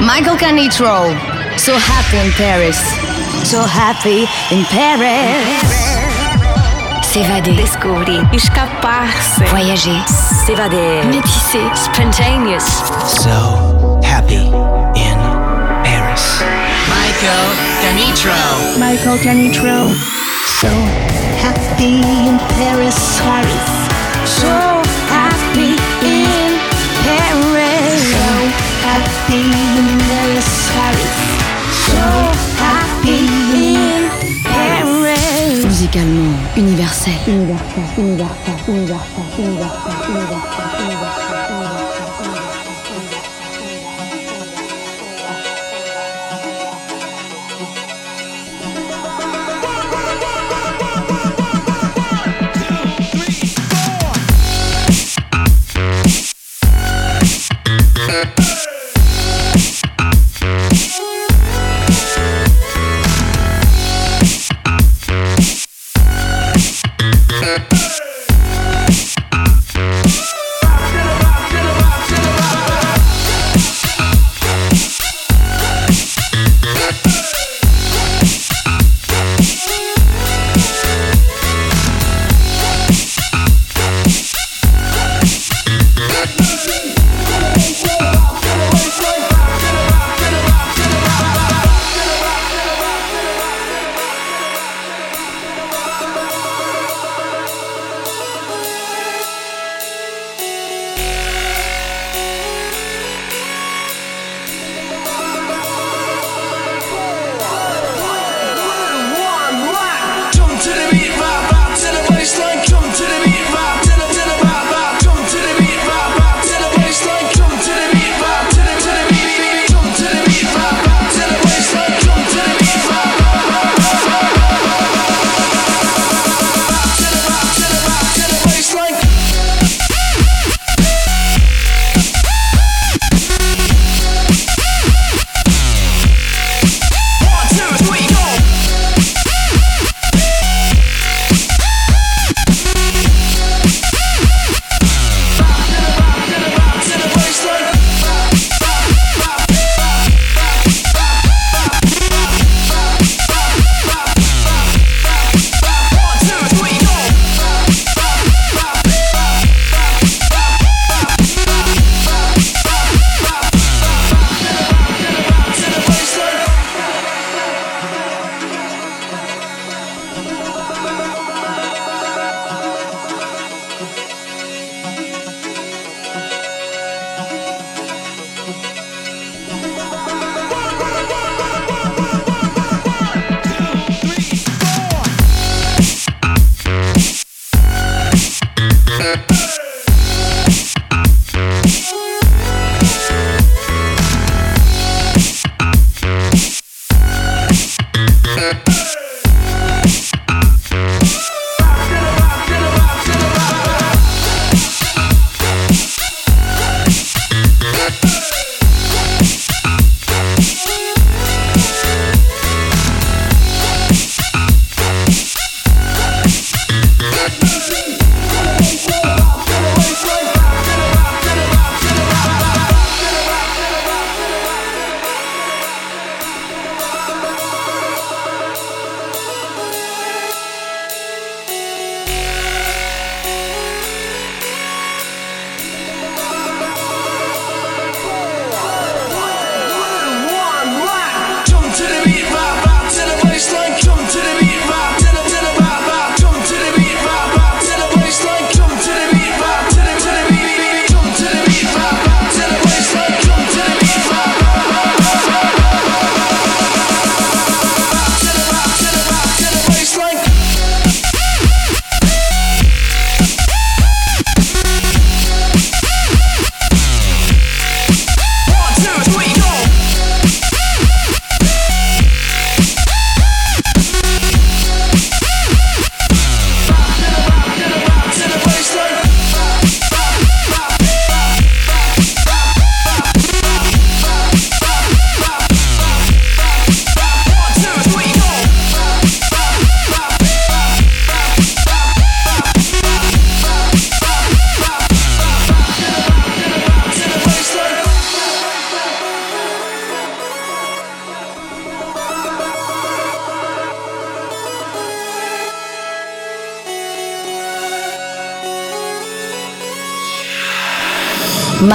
Michael Canitrot. So happy in Paris. So happy in Paris. S'évader. Descobrir. Escapar-se. Voyager. S'évader. Métisser. Spontaneous. So happy in Paris. Michael Canitrot. Michael Canitrot. So happy in Paris. Paris. So happy in Paris. Paris. So happy in Paris. Musicalement universel. Universel, universel, universel, universel, universel, universel.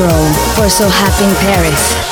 Canitrot for So Happy in Paris.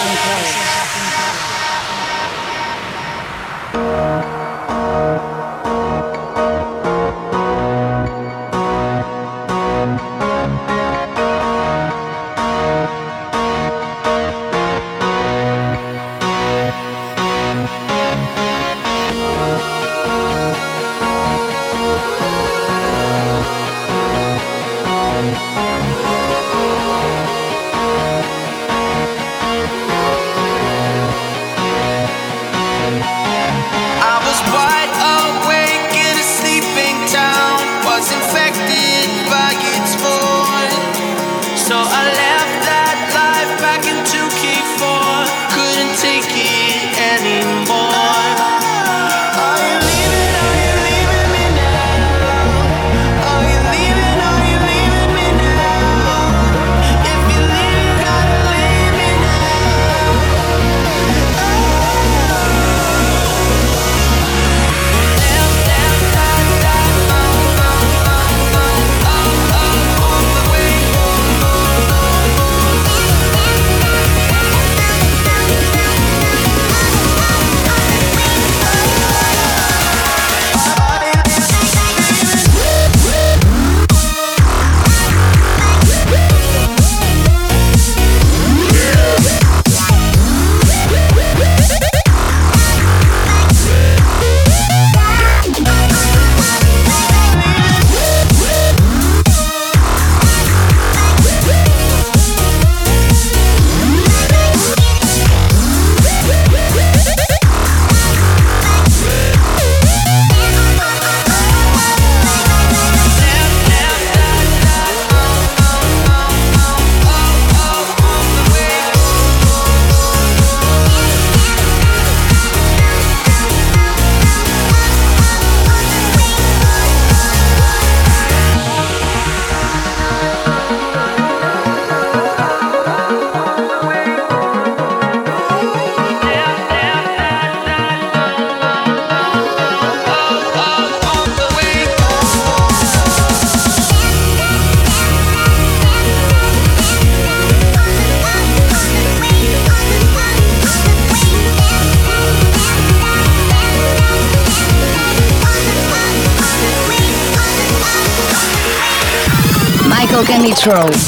Nitro.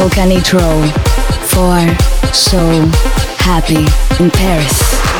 Michael Canitrot for So Happy in Paris.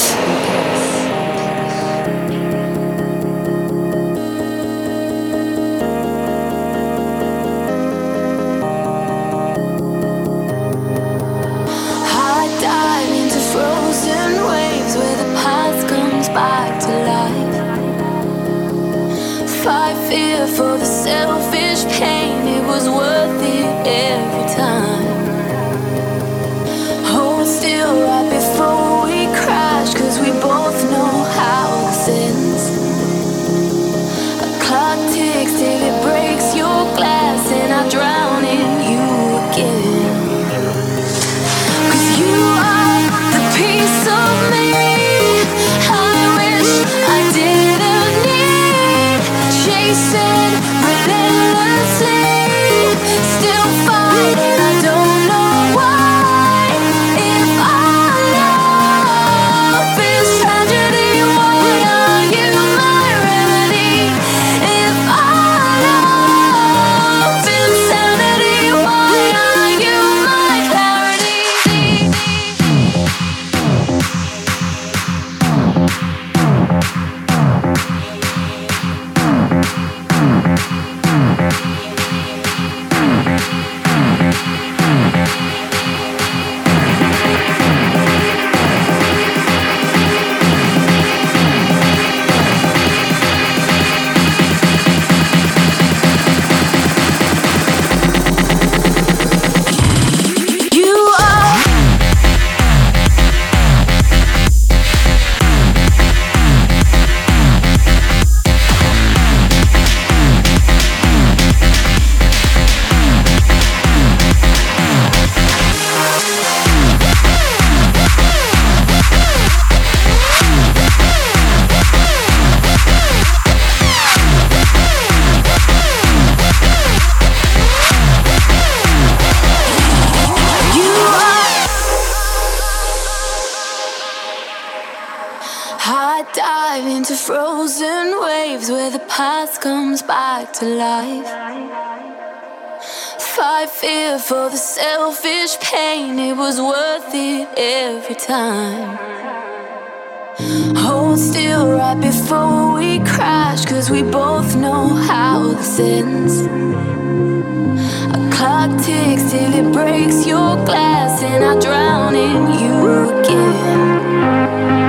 Back to life. Fight fear for the selfish pain, it was worth it every time. Hold still right before we crash, cause we both know how this ends. A clock ticks till it breaks your glass, and I drown in you again.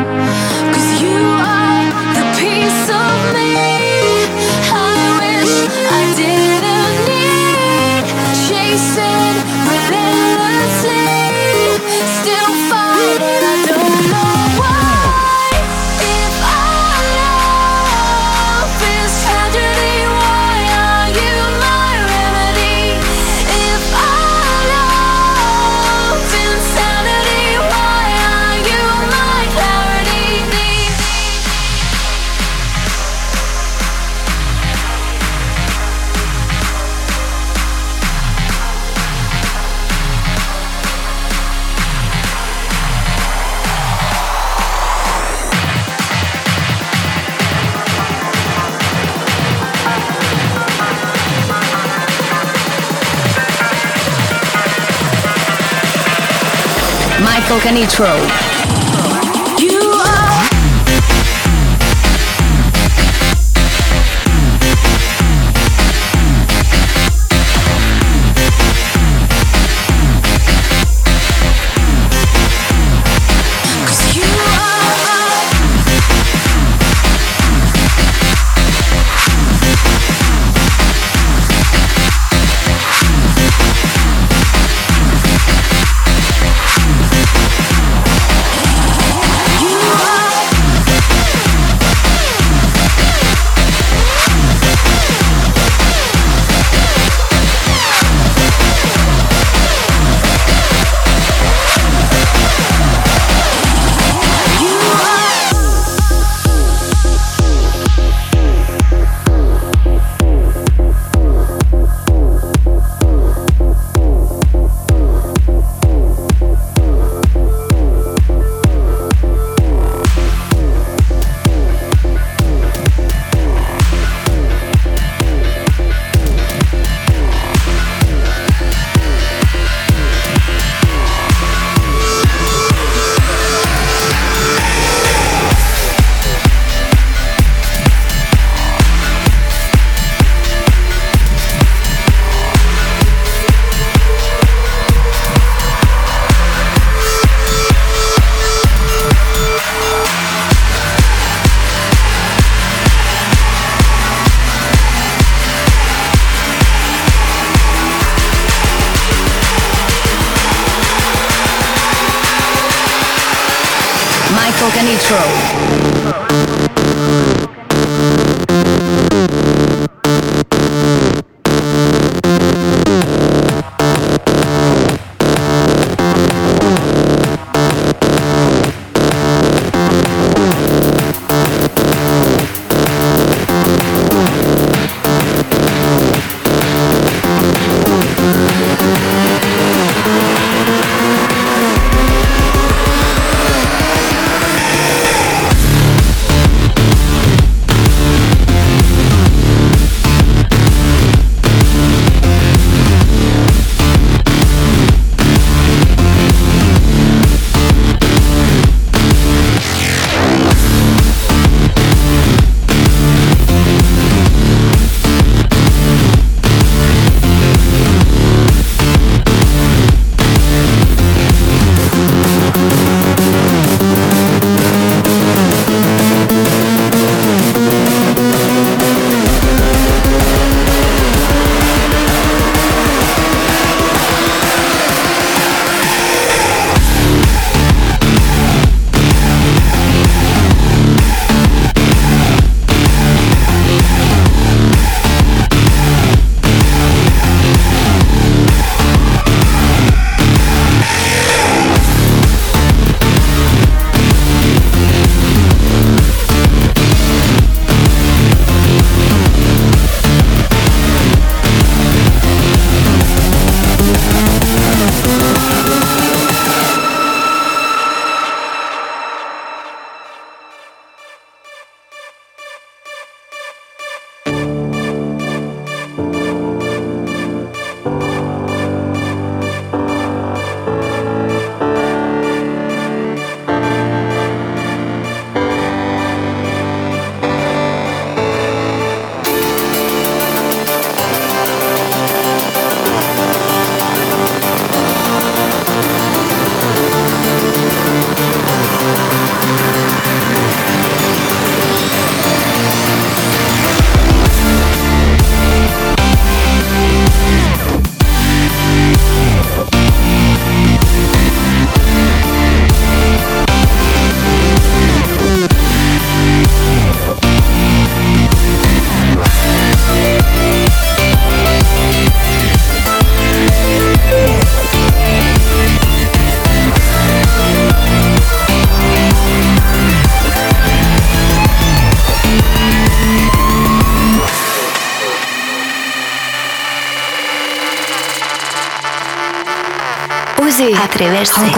Canitrot.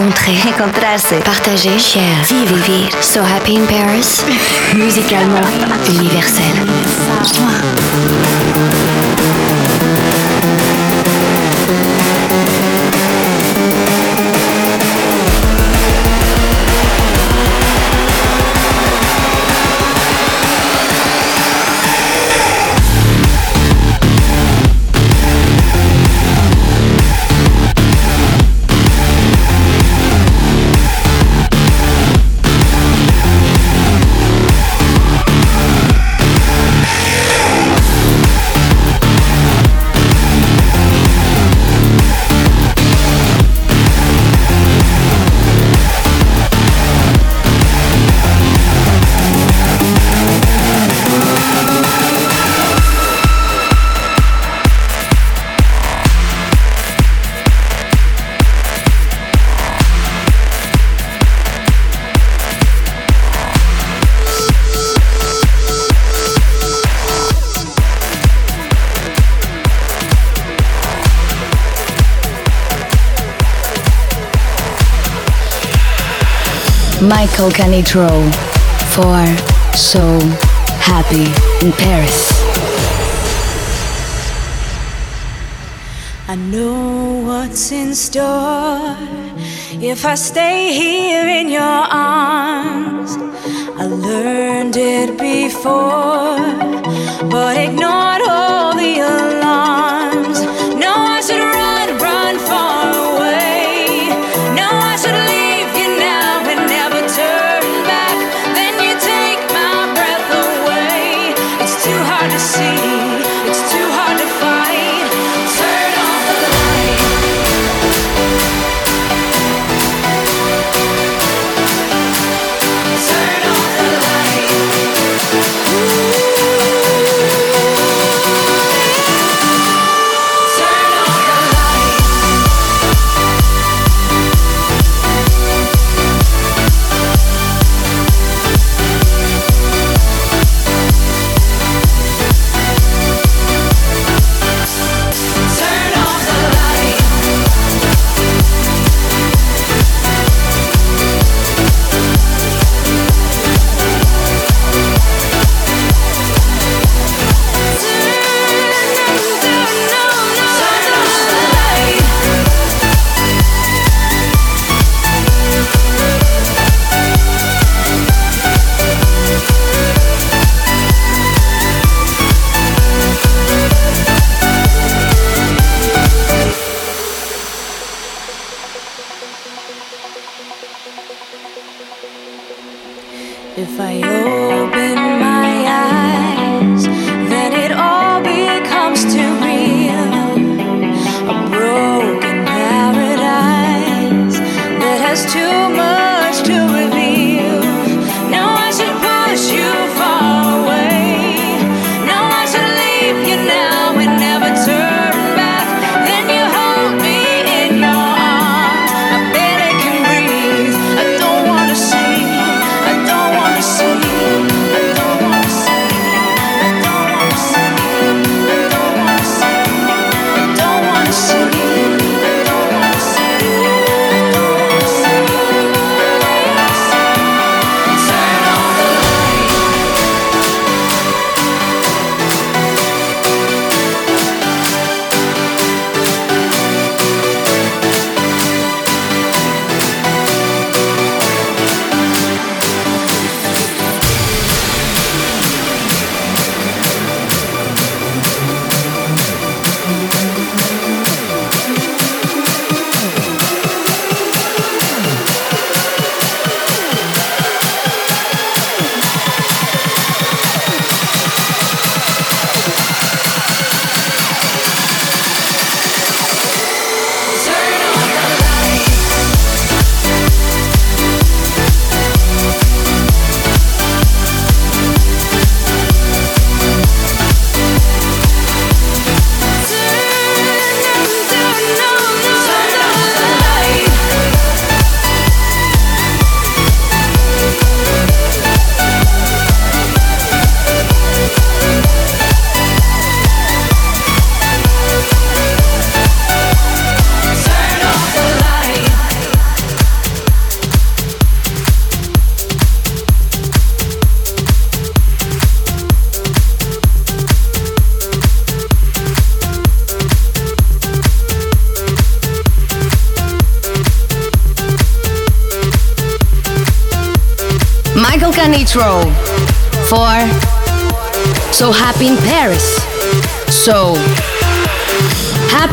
Rencontrer, encontrarse, partager, share, vivre, vivre. So happy in Paris, musicalement universel. Michael Canitrot for So Happy in Paris. I know what's in store if I stay here in your arms. I learned it before, but ignored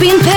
Happy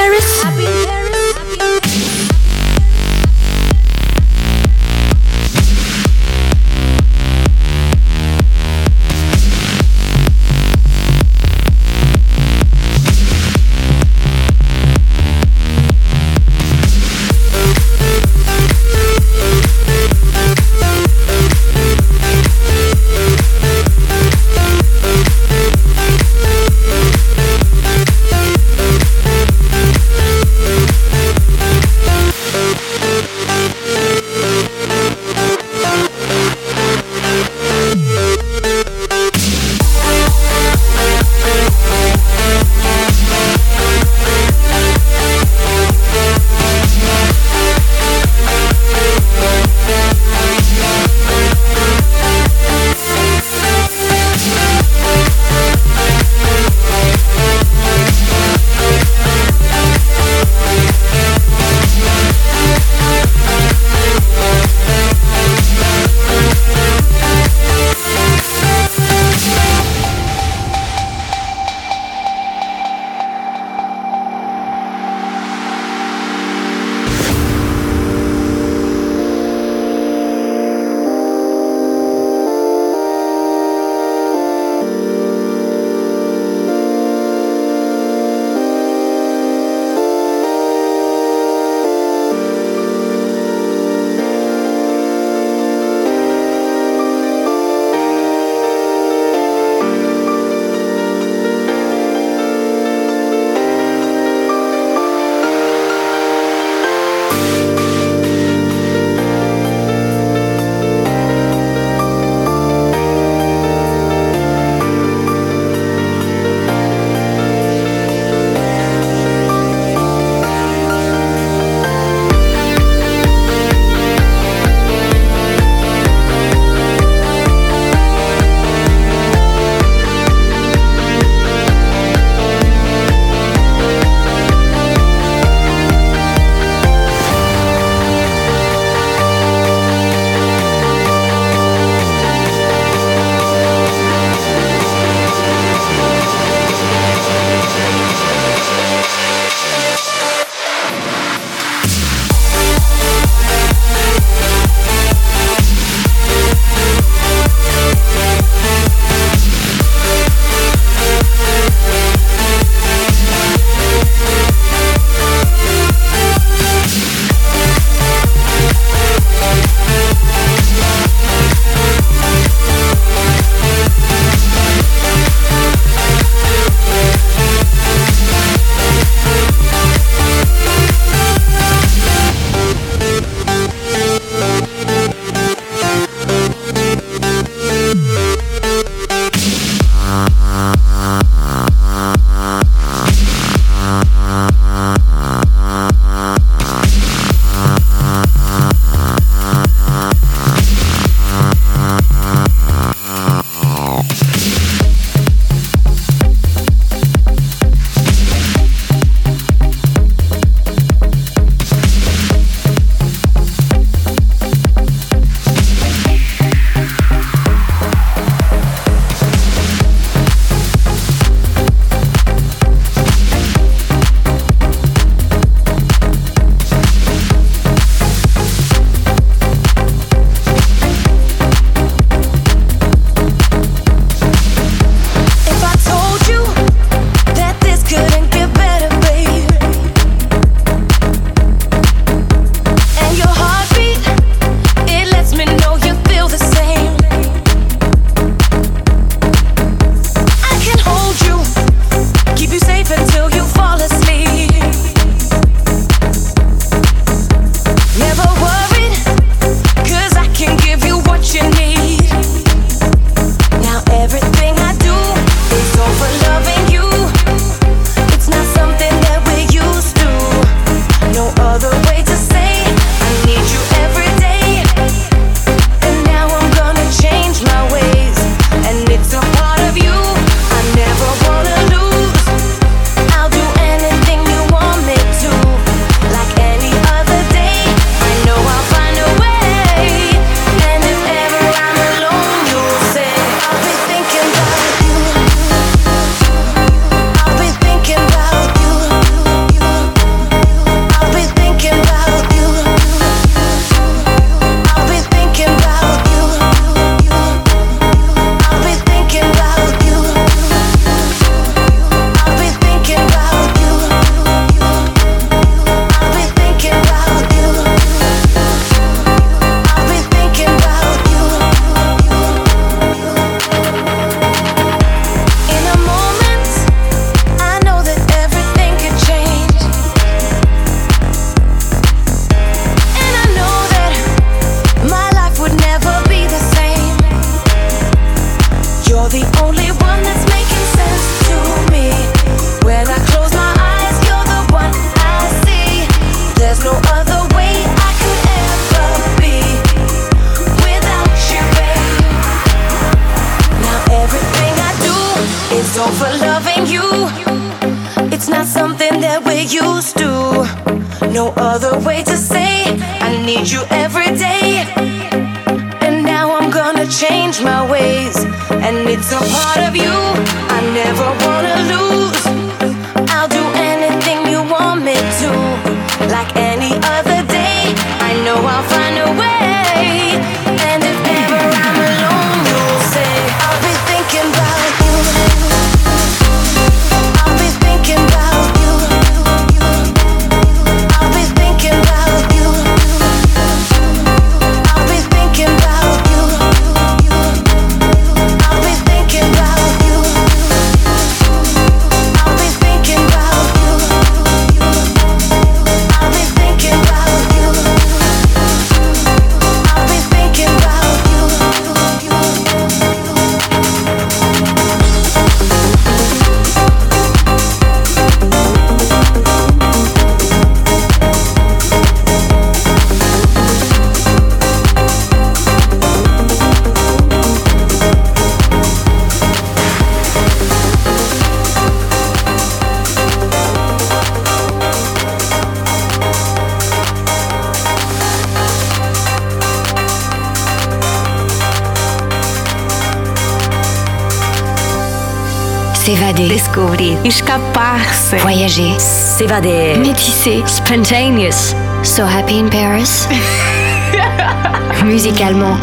S'évader. Découvrir. Escaparse. Voyager. S'évader. Métisser. Spontaneous. So happy in Paris. Musicalement.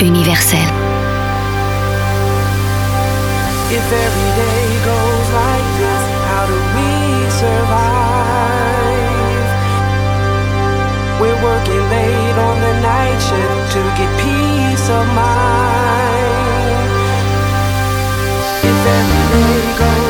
Universel. If every day goes like this, how do we survive? We're working late on the night shift to get peace of mind. every day goes.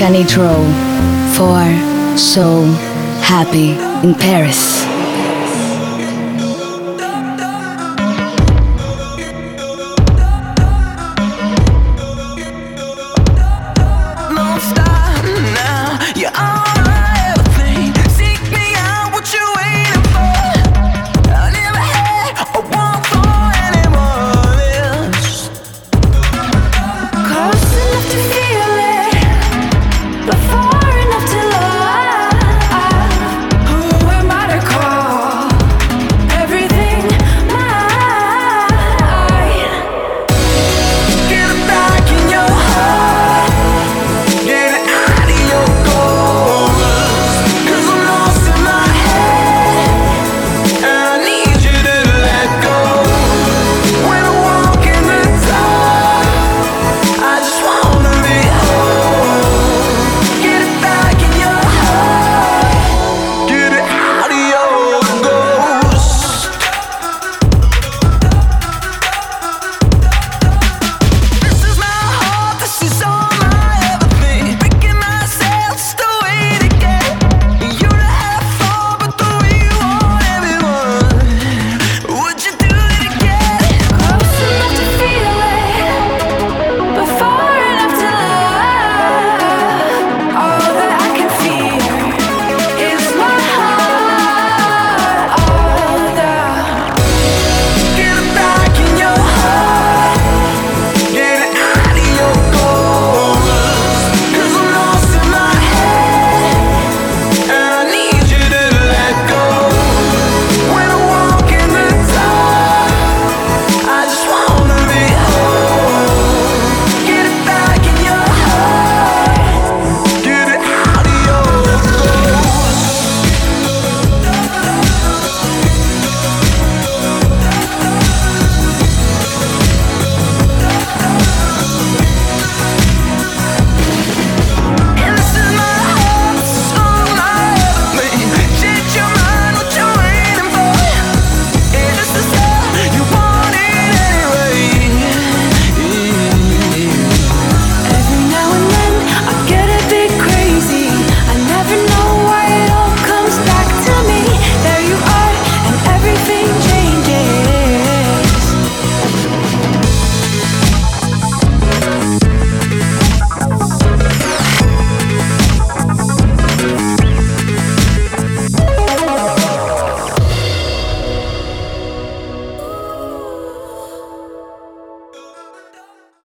Michael Canitrot for So Happy in Paris.